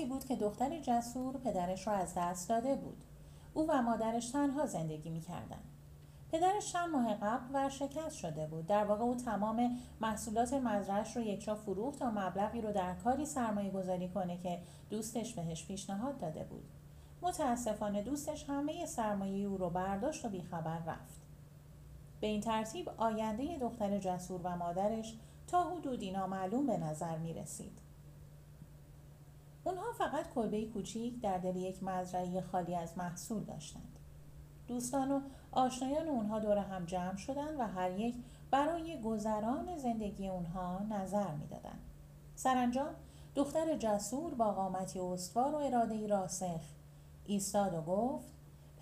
مدتی بود که دختر جسور پدرش را از دست داده بود. او و مادرش تنها زندگی می‌کردند. پدرش چند ماه قبل ورشکست شده بود. در واقع او تمام محصولات مزرعش رو یکجا فروخت تا مبلغی رو در کاری سرمایه گذاری کنه که دوستش بهش پیشنهاد داده بود. متاسفانه دوستش همه سرمایه او رو برداشت و بیخبر رفت. به این ترتیب آینده دختر جسور و مادرش تا حدودی نامعلوم به نظر می رسید. اونها فقط کلبه کوچیک در دل یک مزرعه خالی از محصول داشتند. دوستان و آشنایان اونها دور هم جمع شدند و هر یک برای گذران زندگی اونها نظر می‌دادند. سرانجام دختر جسور با قامتی استوار و اراده راسخ ایستاد و گفت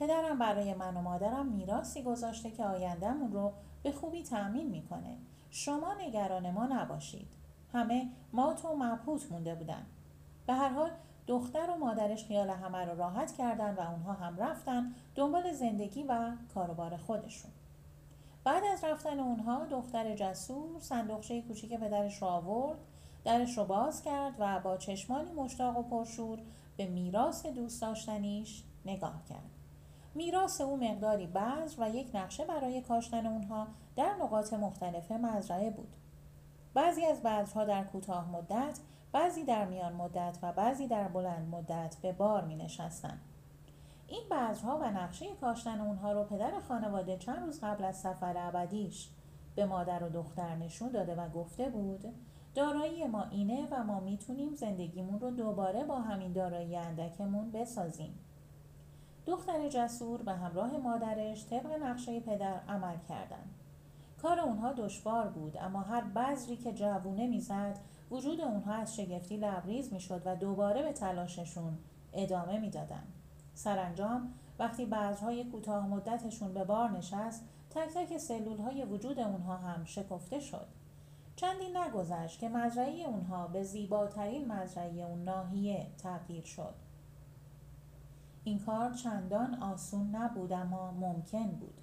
پدرم برای من و مادرم میراثی گذاشته که آیندهمون رو به خوبی تأمین می‌کنه شما نگران ما نباشید همه مات و مبهوت مونده بودن به هر حال دختر و مادرش خیال همه رو راحت کردن و اونها هم رفتن دنبال زندگی و کاروبار خودشون. بعد از رفتن اونها دختر جسور صندوقچه کوچیک پدرش را آورد درش رو باز کرد و با چشمانی مشتاق و پرشور به میراث دوست داشتنیش نگاه کرد. میراث او مقداری بذر و یک نقشه برای کاشتن اونها در نقاط مختلف مزرعه بود. بعضی از بذرها در کوتاه مدت بعضی در میان مدت و بعضی در بلند مدت به بار می نشستن. این بذرها و نقشه کاشتن اونها رو پدر خانواده چند روز قبل از سفر ابدیش به مادر و دختر نشون داده و گفته بود دارایی ما اینه و ما می‌تونیم زندگیمون رو دوباره با همین دارایی اندکمون بسازیم. دختر جسور به همراه مادرش طبق نقشه پدر عمل کردند. کار اونها دشوار بود اما هر بذری که جوونه می‌زد وجود اونها از شگفتی لبریز می‌شد و دوباره به تلاششون ادامه می‌دادند سرانجام وقتی بذرهای کوتاه مدتشون به بار نشست تک تک سلول های وجود اونها هم شکفته شد. چندی نگذشت که مزرعه اونها به زیباترین مزرعه اون ناحیه تبدیل شد. این کار چندان آسون نبود اما ممکن بود.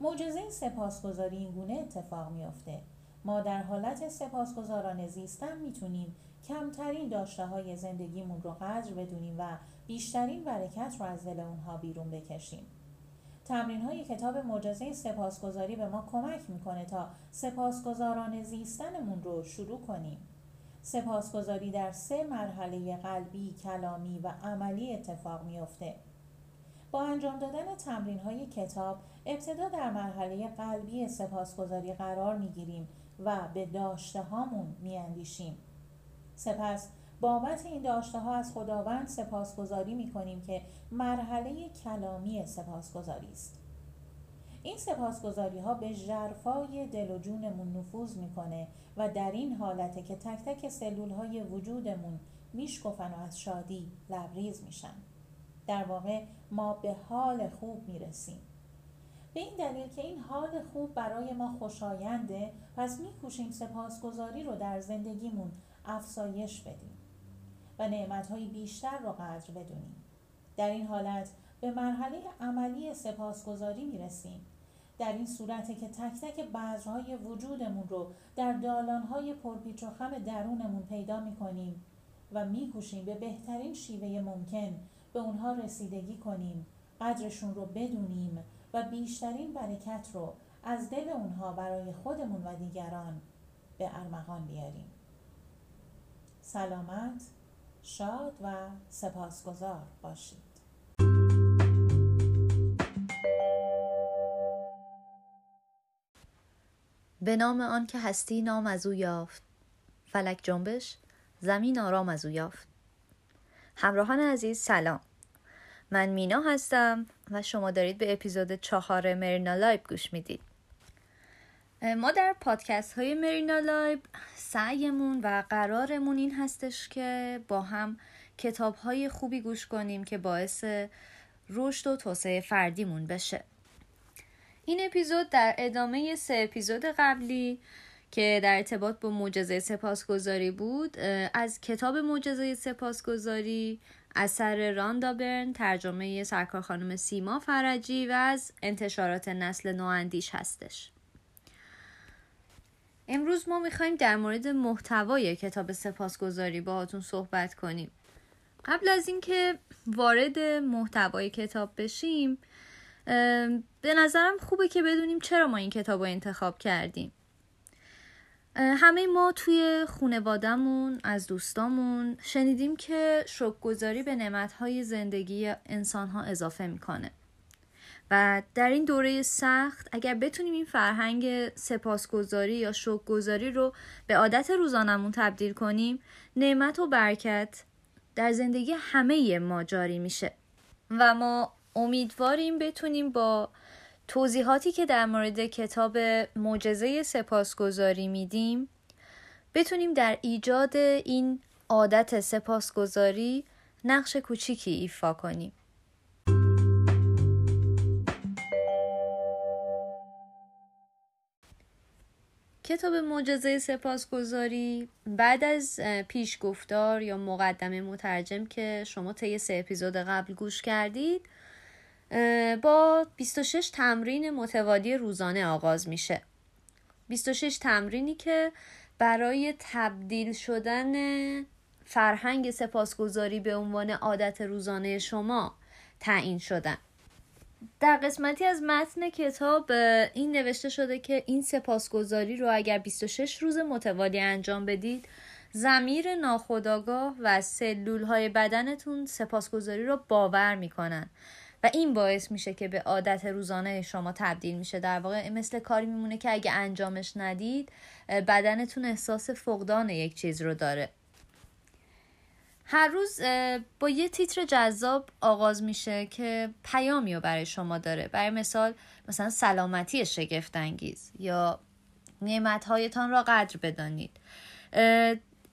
معجزه سپاسگزاری این گونه اتفاق میافته. ما در حالت سپاسگزاران زیستن می‌تونیم کمترین داشته های زندگیمون رو قدر بدونیم و بیشترین برکت رو از دل اونها بیرون بکشیم تمرین های کتاب معجزه سپاسگزاری به ما کمک می‌کنه تا سپاسگزاران زیستنمون رو شروع کنیم سپاسگزاری در سه مرحله قلبی، کلامی و عملی اتفاق میافته. با انجام دادن تمرین های کتاب ابتدا در مرحله قلبی سپاسگزاری قرار می گیریم و به داشته هامون می اندیشیم. سپس بابت این داشته ها از خداوند سپاسگزاری می کنیم که مرحله کلامی سپاسگزاری است. این سپاسگزاری ها به جرفای دل و جونمون نفوذ می‌کنه و در این حالته که تک تک سلول های وجودمون میشکفن و از شادی لبریز میشن در واقع ما به حال خوب می‌رسیم به این دلیل که این حال خوب برای ما خوشاینده پس میکوشیم سپاسگزاری رو در زندگیمون افزایش بدیم و نعمتهای بیشتر رو قدر بدونیم. در این حالت به مرحله عملی سپاسگزاری می‌رسیم. در این صورته که تک تک بذرهای وجودمون رو در دالانهای پرپیچ و خم درونمون پیدا می‌کنیم و میکوشیم به بهترین شیوه ممکن به اونها رسیدگی کنیم قدرشون رو بدونیم و بیشترین برکت رو از دل اونها برای خودمون و دیگران به ارمغان بیاریم. سلامت شاد و سپاسگزار باشید. به نام آن که هستی نام از او یافت. فلک جنبش زمین آرام از او یافت. همراهان عزیز سلام. من مینا هستم و شما دارید به اپیزود چهار مرینا لایب گوش می‌دید. ما در پادکست های مرینا لایب سعیمون و قرارمون این هستش که با هم کتاب های خوبی گوش کنیم که باعث رشد و توسعه فردیمون بشه. این اپیزود در ادامه سه اپیزود قبلی که در ارتباط با معجزه سپاسگزاری بود از کتاب معجزه سپاسگزاری اثر راندا برن ترجمه سرکار خانم سیما فرجی و از انتشارات نسل نواندیش هستش. امروز ما می‌خوایم در مورد محتوای کتاب سپاسگزاری باهاتون صحبت کنیم. قبل از اینکه وارد محتوای کتاب بشیم به نظرم خوبه که بدونیم چرا ما این کتاب رو انتخاب کردیم. همه ما توی خونوادهمون از دوستامون شنیدیم که شکرگذاری به نعمتهای زندگی انسانها اضافه می‌کنه. و در این دوره سخت اگر بتونیم این فرهنگ سپاسگزاری یا شکرگذاری رو به عادت روزانمون تبدیل کنیم نعمت و برکت در زندگی همه ما جاری میشه. و ما امیدواریم بتونیم با توضیحاتی که در مورد کتاب معجزه سپاسگزاری میدیم بتونیم در ایجاد این عادت سپاسگزاری نقش کوچیکی ایفا کنیم. کتاب معجزه سپاسگزاری بعد از پیشگفتار یا مقدمه مترجم که شما طی سه اپیزود قبل گوش کردید با 26 تمرین متوالی روزانه آغاز میشه. 26 تمرینی که برای تبدیل شدن فرهنگ سپاسگزاری به عنوان عادت روزانه شما تعیین شدن. در قسمتی از متن کتاب این نوشته شده که این سپاسگزاری رو اگر 26 روز متوالی انجام بدید زمیر ناخداگاه و سلول های بدنتون سپاسگزاری رو باور می‌کنن. و این باعث میشه که به عادت روزانه شما تبدیل میشه. در واقع مثل کاری میمونه که اگه انجامش ندید بدنتون احساس فقدان یک چیز رو داره. هر روز با یه تیتر جذاب آغاز میشه که پیامی رو برای شما داره. برای مثال مثلا سلامتی شگفتانگیز یا نعمتهایتان را قدر بدانید.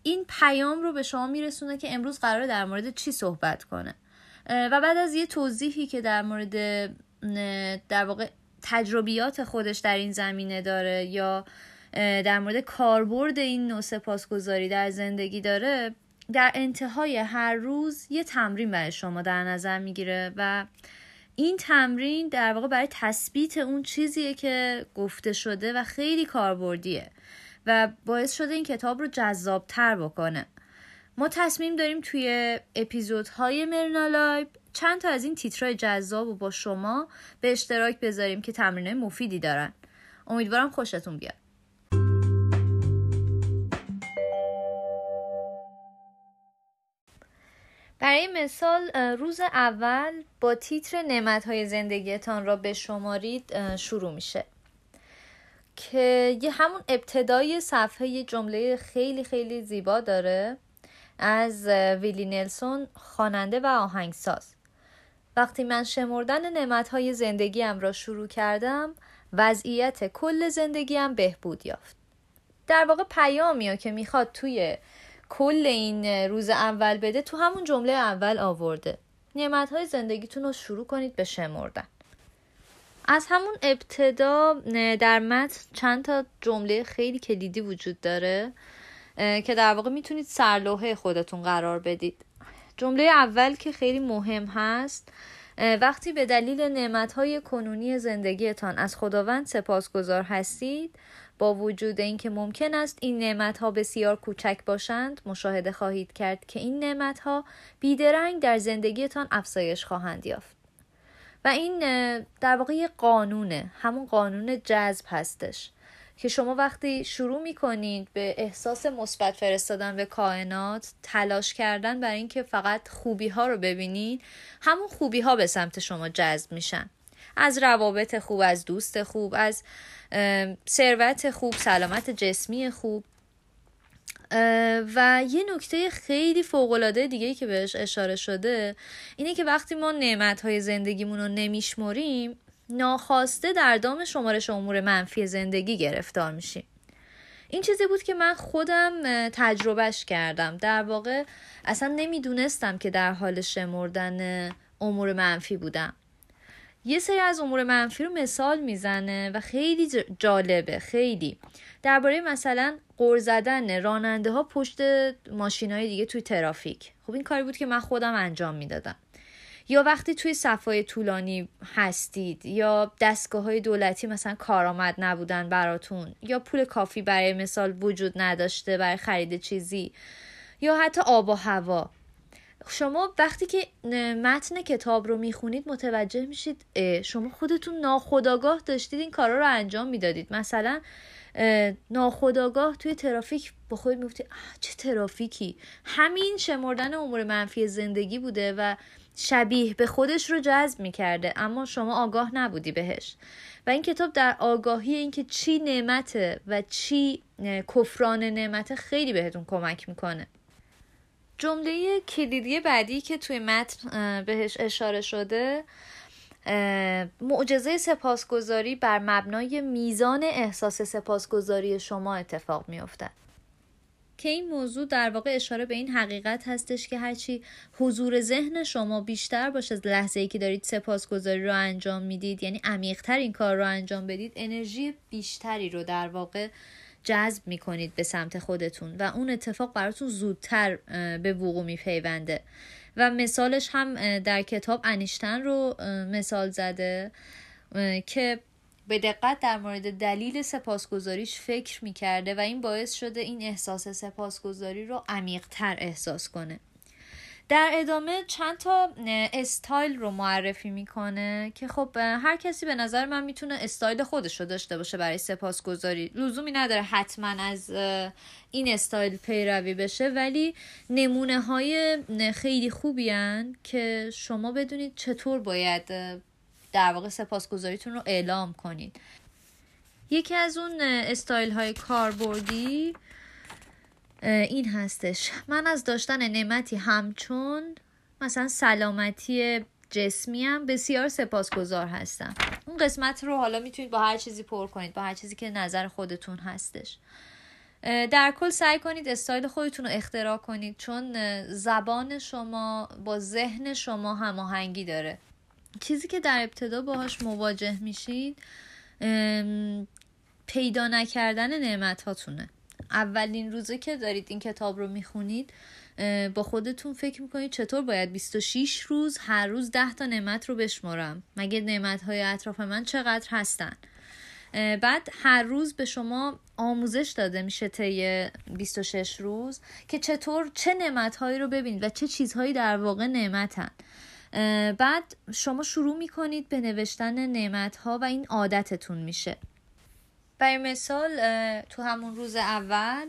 این پیام رو به شما میرسونه که امروز قرار در مورد چی صحبت کنه. و بعد از یه توضیحی که در مورد در واقع تجربیات خودش در این زمینه داره یا در مورد کاربرد این نوع سپاسگزاری در زندگی داره در انتهای هر روز یه تمرین برای شما در نظر می‌گیره و این تمرین در واقع برای تثبیت اون چیزیه که گفته شده و خیلی کاربردیه و باعث شده این کتاب رو جذابتر بکنه. ما تصمیم داریم توی اپیزودهای مرنا لایب چند تا از این تیترهای جذاب و با شما به اشتراک بذاریم که تمرینهای مفیدی دارن. امیدوارم خوشتون بیاد. برای مثال روز اول با تیتر نعمت های زندگیتان را بشمارید شروع میشه. که یه همون ابتدای صفحه یه جمله خیلی خیلی زیبا داره. از ویلی نلسون خواننده و آهنگساز. وقتی من شمردن نعمتهای زندگیم را شروع کردم وضعیت کل زندگیم بهبود یافت. در واقع پیامی که می‌خواد توی کل این روز اول بده تو همون جمله اول آورده. نعمتهای زندگیتون رو شروع کنید به شمردن. از همون ابتدا در متن چند تا جمله خیلی کلیدی وجود داره. که در واقع می‌تونید سرلوحه خودتون قرار بدید. جمله اول که خیلی مهم هست وقتی به دلیل نعمتهای کنونی زندگیتان از خداوند سپاسگزار هستید با وجود اینکه ممکن است این نعمتها بسیار کوچک باشند مشاهده خواهید کرد که این نعمتها بیدرنگ در زندگیتان افزایش خواهند یافت. و این در واقع یه قانونه همون قانون جذب هستش. که شما وقتی شروع می کنید به احساس مثبت فرستادن به کائنات تلاش کردن برای اینکه فقط خوبی ها رو ببینید همون خوبی ها به سمت شما جذب میشن. از روابط خوب از دوست خوب از ثروت خوب سلامت جسمی خوب. و یه نکته خیلی فوقالعاده دیگه که بهش اشاره شده اینه که وقتی ما نعمت های زندگیمون رو نمیشمریم ناخواسته در دام شمارش امور منفی زندگی گرفتار میشیم. این چیزی بود که من خودم تجربهش کردم. در واقع اصلا نمی‌دونستم که در حال شمردن امور منفی بودم. یه سری از امور منفی رو مثال می‌زنه و خیلی جالبه خیلی. درباره مثلا قور زدن راننده ها پشت ماشین های دیگه توی ترافیک. خب این کاری بود که من خودم انجام می‌دادم. یا وقتی توی صفای طولانی هستید یا دستگاه های دولتی مثلا کارآمد نبودن براتون یا پول کافی برای مثال وجود نداشته برای خرید چیزی یا حتی آب و هوا. شما وقتی که متن کتاب رو می‌خونید متوجه میشید شما خودتون ناخداگاه داشتید این کارا رو انجام می‌دادید. مثلا ناخداگاه توی ترافیک با خود می‌گفتی چه ترافیکی؟ همین شمردن امور منفی زندگی بوده و شبیه به خودش رو جذب می‌کرده اما شما آگاه نبودی بهش. و این کتاب در آگاهی اینکه چی نعمته و چی کفران نعمته خیلی بهتون کمک می‌کنه. جمله کلیدی بعدی که توی متن بهش اشاره شده معجزه سپاسگزاری بر مبنای میزان احساس سپاسگزاری شما اتفاق میافتد. که این موضوع در واقع اشاره به این حقیقت هستش که هرچی حضور ذهن شما بیشتر باشه از لحظه ای که دارید سپاسگزاری رو انجام می‌دید یعنی عمیقتر این کار رو انجام بدید انرژی بیشتری رو در واقع جذب می‌کنید به سمت خودتون و اون اتفاق براتون زودتر به وقوع میپیونده. و مثالش هم در کتاب انیشتن رو مثال زده که به دقت در مورد دلیل سپاسگزاریش فکر می‌کرده و این باعث شده این احساس سپاسگزاری رو عمیقتر احساس کنه. در ادامه چند تا استایل رو معرفی می‌کنه که خب هر کسی به نظر من می‌تونه استایل خودش رو داشته باشه برای سپاسگزاری. لزومی نداره حتما از این استایل پیروی بشه ولی نمونه های خیلی خوبی که شما بدونید چطور باید در واقع سپاسگزاریتون رو اعلام کنید. یکی از اون استایل های کاربردی این هستش. من از داشتن نعمتی همچون مثلا سلامتی جسمی هم بسیار سپاسگزار هستم. اون قسمت رو حالا می‌تونید با هر چیزی پر کنید با هر چیزی که نظر خودتون هستش. در کل سعی کنید استایل خودتون رو اختراع کنید چون زبان شما با ذهن شما هماهنگی داره. چیزی که در ابتدا باهاش مواجه میشید پیدا نکردن نعمت هاتونه اولین روزه که دارید این کتاب رو می‌خونید با خودتون فکر می‌کنید چطور باید 26 روز هر روز 10 تا نعمت رو بشمارم؟ مگه نعمت های اطراف من چقدر هستن؟ بعد هر روز به شما آموزش داده میشه طی 26 روز که چطور چه نعمت هایی رو ببینید و چه چیزهایی در واقع نعمتن. بعد شما شروع می‌کنید به نوشتن نعمت ها و این عادتتون میشه. برای مثال تو همون روز اول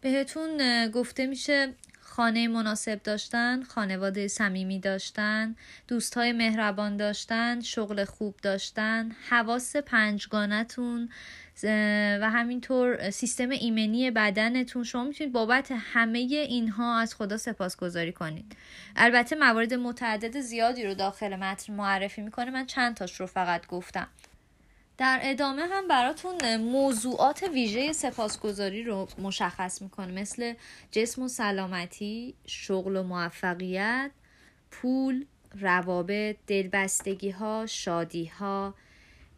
بهتون گفته میشه خانه مناسب داشتن خانواده صمیمی داشتن دوستهای مهربان داشتن شغل خوب داشتن حواس پنجگانتون و همینطور سیستم ایمنی بدنتون. شما می‌تونید بابت همه اینها از خدا سپاسگزاری کنید. البته موارد متعدد زیادی رو داخل متن معرفی می‌کنه. من چند تاش رو فقط گفتم. در ادامه هم براتون موضوعات ویژه سپاسگزاری رو مشخص می‌کنه مثل جسم و سلامتی، شغل و موفقیت، پول، روابط، دلبستگی ها، شادی ها،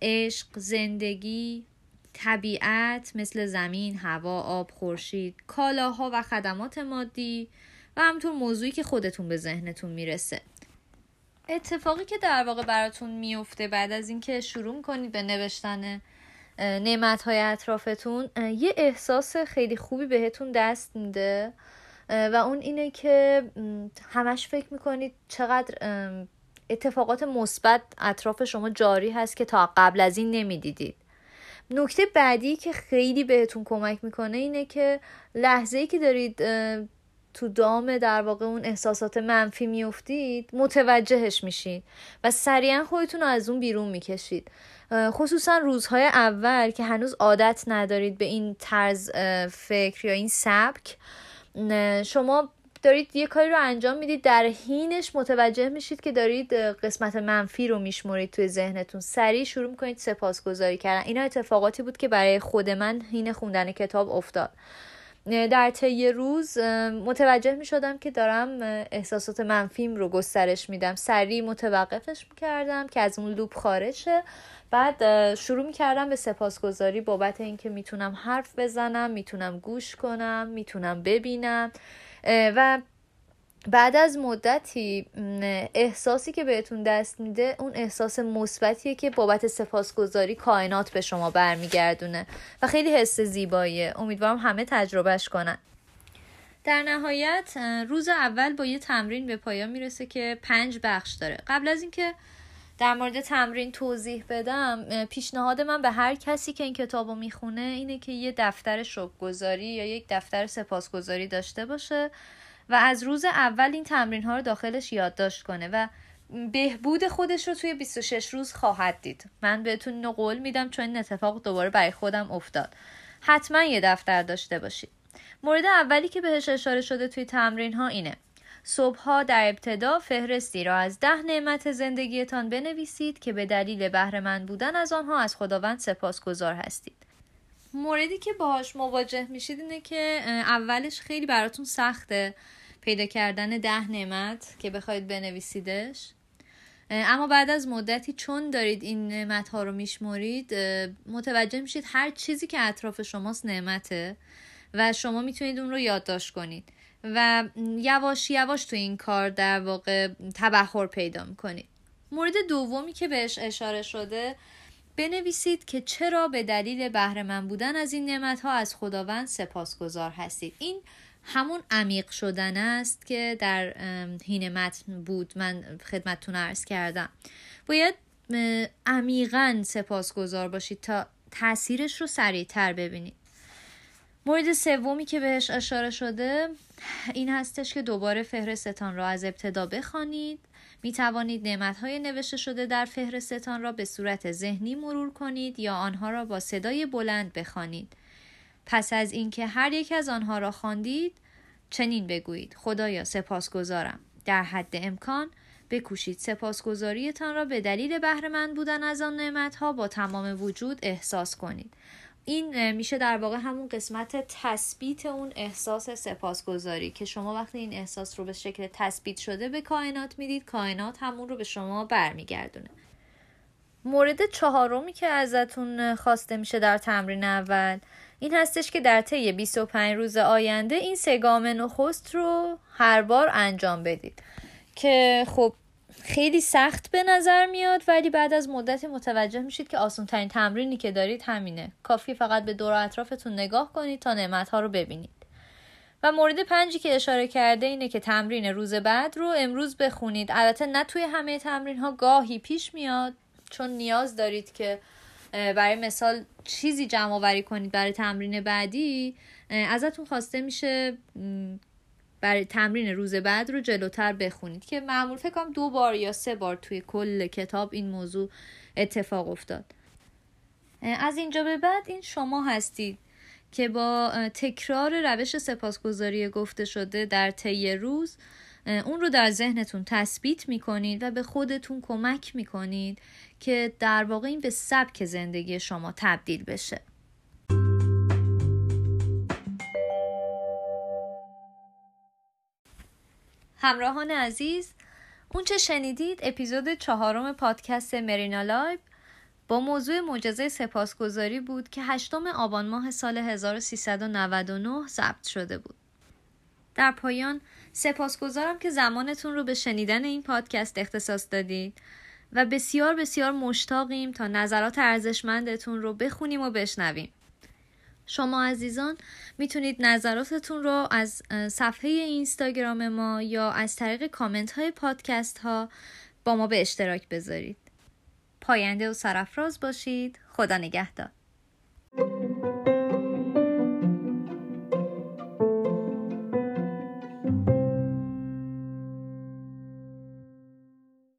عشق، زندگی، طبیعت مثل زمین، هوا، آب، خورشید، کالاها و خدمات مادی و همطور موضوعی که خودتون به ذهنتون می‌رسه. اتفاقی که در واقع براتون میفته بعد از اینکه شروع می‌کنید به نوشتن نعمت های اطرافتون یه احساس خیلی خوبی بهتون دست میده و اون اینه که همش فکر می‌کنید چقدر اتفاقات مثبت اطراف شما جاری هست که تا قبل از این نمی‌دیدید نکته بعدی که خیلی بهتون کمک می‌کنه اینه که لحظه ای که دارید تو دام در واقع اون احساسات منفی میفتید متوجهش میشید و سریعا خودتون رو از اون بیرون می‌کشید. خصوصا روزهای اول که هنوز عادت ندارید به این طرز فکر یا این سبک شما دارید یه کاری رو انجام می‌دید در حینش متوجه میشید که دارید قسمت منفی رو میشمرید توی ذهنتون. سریع شروع می‌کنید سپاسگزاری کردن. اینا اتفاقاتی بود که برای خود من حین خوندن کتاب افتاد. در طی روز متوجه می شدم که دارم احساسات منفیم رو گسترش میدم. سریع متوقفش می‌کردم که از اون لوپ خارج شه بعد شروع می‌کردم به سپاسگزاری بابت اینکه می‌تونم حرف بزنم می‌تونم گوش کنم می‌تونم ببینم. و بعد از مدتی احساسی که بهتون دست میده اون احساس مثبتیه که بابت سپاسگزاری کائنات به شما برمیگردونه و خیلی حس زیباییه. امیدوارم همه تجربهش کنن. در نهایت روز اول با یه تمرین به پایان می‌رسه که پنج بخش داره. قبل از اینکه در مورد تمرین توضیح بدم پیشنهاد من به هر کسی که این کتاب رو می‌خونه اینه که یه دفتر شکرگزاری یا یک دفتر سپاسگزاری داشته باشه و از روز اول این تمرین ها رو داخلش یادداشت کنه و بهبود خودش رو توی 26 روز خواهد دید. من بهتون اینو قول میدم چون این اتفاق دوباره برای خودم افتاد. حتما یه دفتر داشته باشید. مورد اولی که بهش اشاره شده توی تمرین ها اینه. صبحها در ابتدا فهرستی را از ده نعمت زندگیتان بنویسید که به دلیل بهرهمند بودن از آنها از خداوند سپاسگزار هستید. موردی که باهاش مواجه میشید اینه که اولش خیلی براتون سخته پیدا کردن ده نعمت که بخواید بنویسیدش. اما بعد از مدتی چون دارید این نعمت ها رو میشمرید متوجه میشید هر چیزی که اطراف شماست نعمته و شما می‌تونید اون رو یادداشت کنید. و یواش یواش تو این کار در واقع تبخور پیدا می‌کنید مورد دومی که بهش اشاره شده بنویسید که چرا به دلیل بهره بودن از این نعمت ها از خداوند سپاسگزار هستید. این همون عمیق شدن است که در هین متن بود. من خدمتتون عرض کردم. باید عمیقا سپاسگزار باشید تا تاثیرش رو سریعتر ببینید. مورد سومی که بهش اشاره شده این هستش که دوباره فهرستتان را از ابتدا بخوانید. می توانید نعمت های نوشته شده در فهرستتان را به صورت ذهنی مرور کنید یا آنها را با صدای بلند بخوانید. پس از اینکه هر یک از آنها را خواندید چنین بگویید خدایا سپاسگزارم. در حد امکان بکوشید سپاسگزاریتان را به دلیل بهره بودن از آن نعمت ها با تمام وجود احساس کنید. این میشه در واقع همون قسمت تثبیت اون احساس سپاسگزاری که شما وقتی این احساس رو به شکل تثبیت شده به کائنات می‌دید کائنات همون رو به شما برمیگردونه. مورد چهارمی که ازتون خواسته میشه در تمرین اول این هستش که در طی 25 روز آینده این سگام نخست رو هر بار انجام بدید. که خب خیلی سخت به نظر میاد ولی بعد از مدتی متوجه میشید که آسان ترین تمرینی که دارید همینه. کافی فقط به دور اطرافتون نگاه کنید تا نعمت ها رو ببینید. و مورد پنجی که اشاره کرده اینه که تمرین روز بعد رو امروز بخونید. البته نه توی همه تمرین ها گاهی پیش میاد. چون نیاز دارید که برای مثال چیزی جمع آوری کنید برای تمرین بعدی ازتون خواسته میشه برای تمرین روز بعد رو جلوتر بخونید. که معمول فکر کنم دو بار یا سه بار توی کل کتاب این موضوع اتفاق افتاد. از اینجا به بعد این شما هستید که با تکرار روش سپاسگزاری گفته شده در طی روز اون رو در ذهنتون تثبیت می‌کنید و به خودتون کمک می‌کنید که در واقع این به سبک زندگی شما تبدیل بشه. همراهان عزیز اون چه شنیدید اپیزود چهارم پادکست مرینا لایب با موضوع معجزه سپاسگزاری بود که هشتم آبان ماه سال 1399 ضبط شده بود. در پایان سپاسگزارم که زمانتون رو به شنیدن این پادکست اختصاص دادید و بسیار بسیار مشتاقیم تا نظرات ارزشمندتون رو بخونیم و بشنویم. شما عزیزان می‌تونید نظراتتون رو از صفحه اینستاگرام ما یا از طریق کامنت های پادکست ها با ما به اشتراک بذارید. پاینده و سرفراز باشید. خدا نگهدار.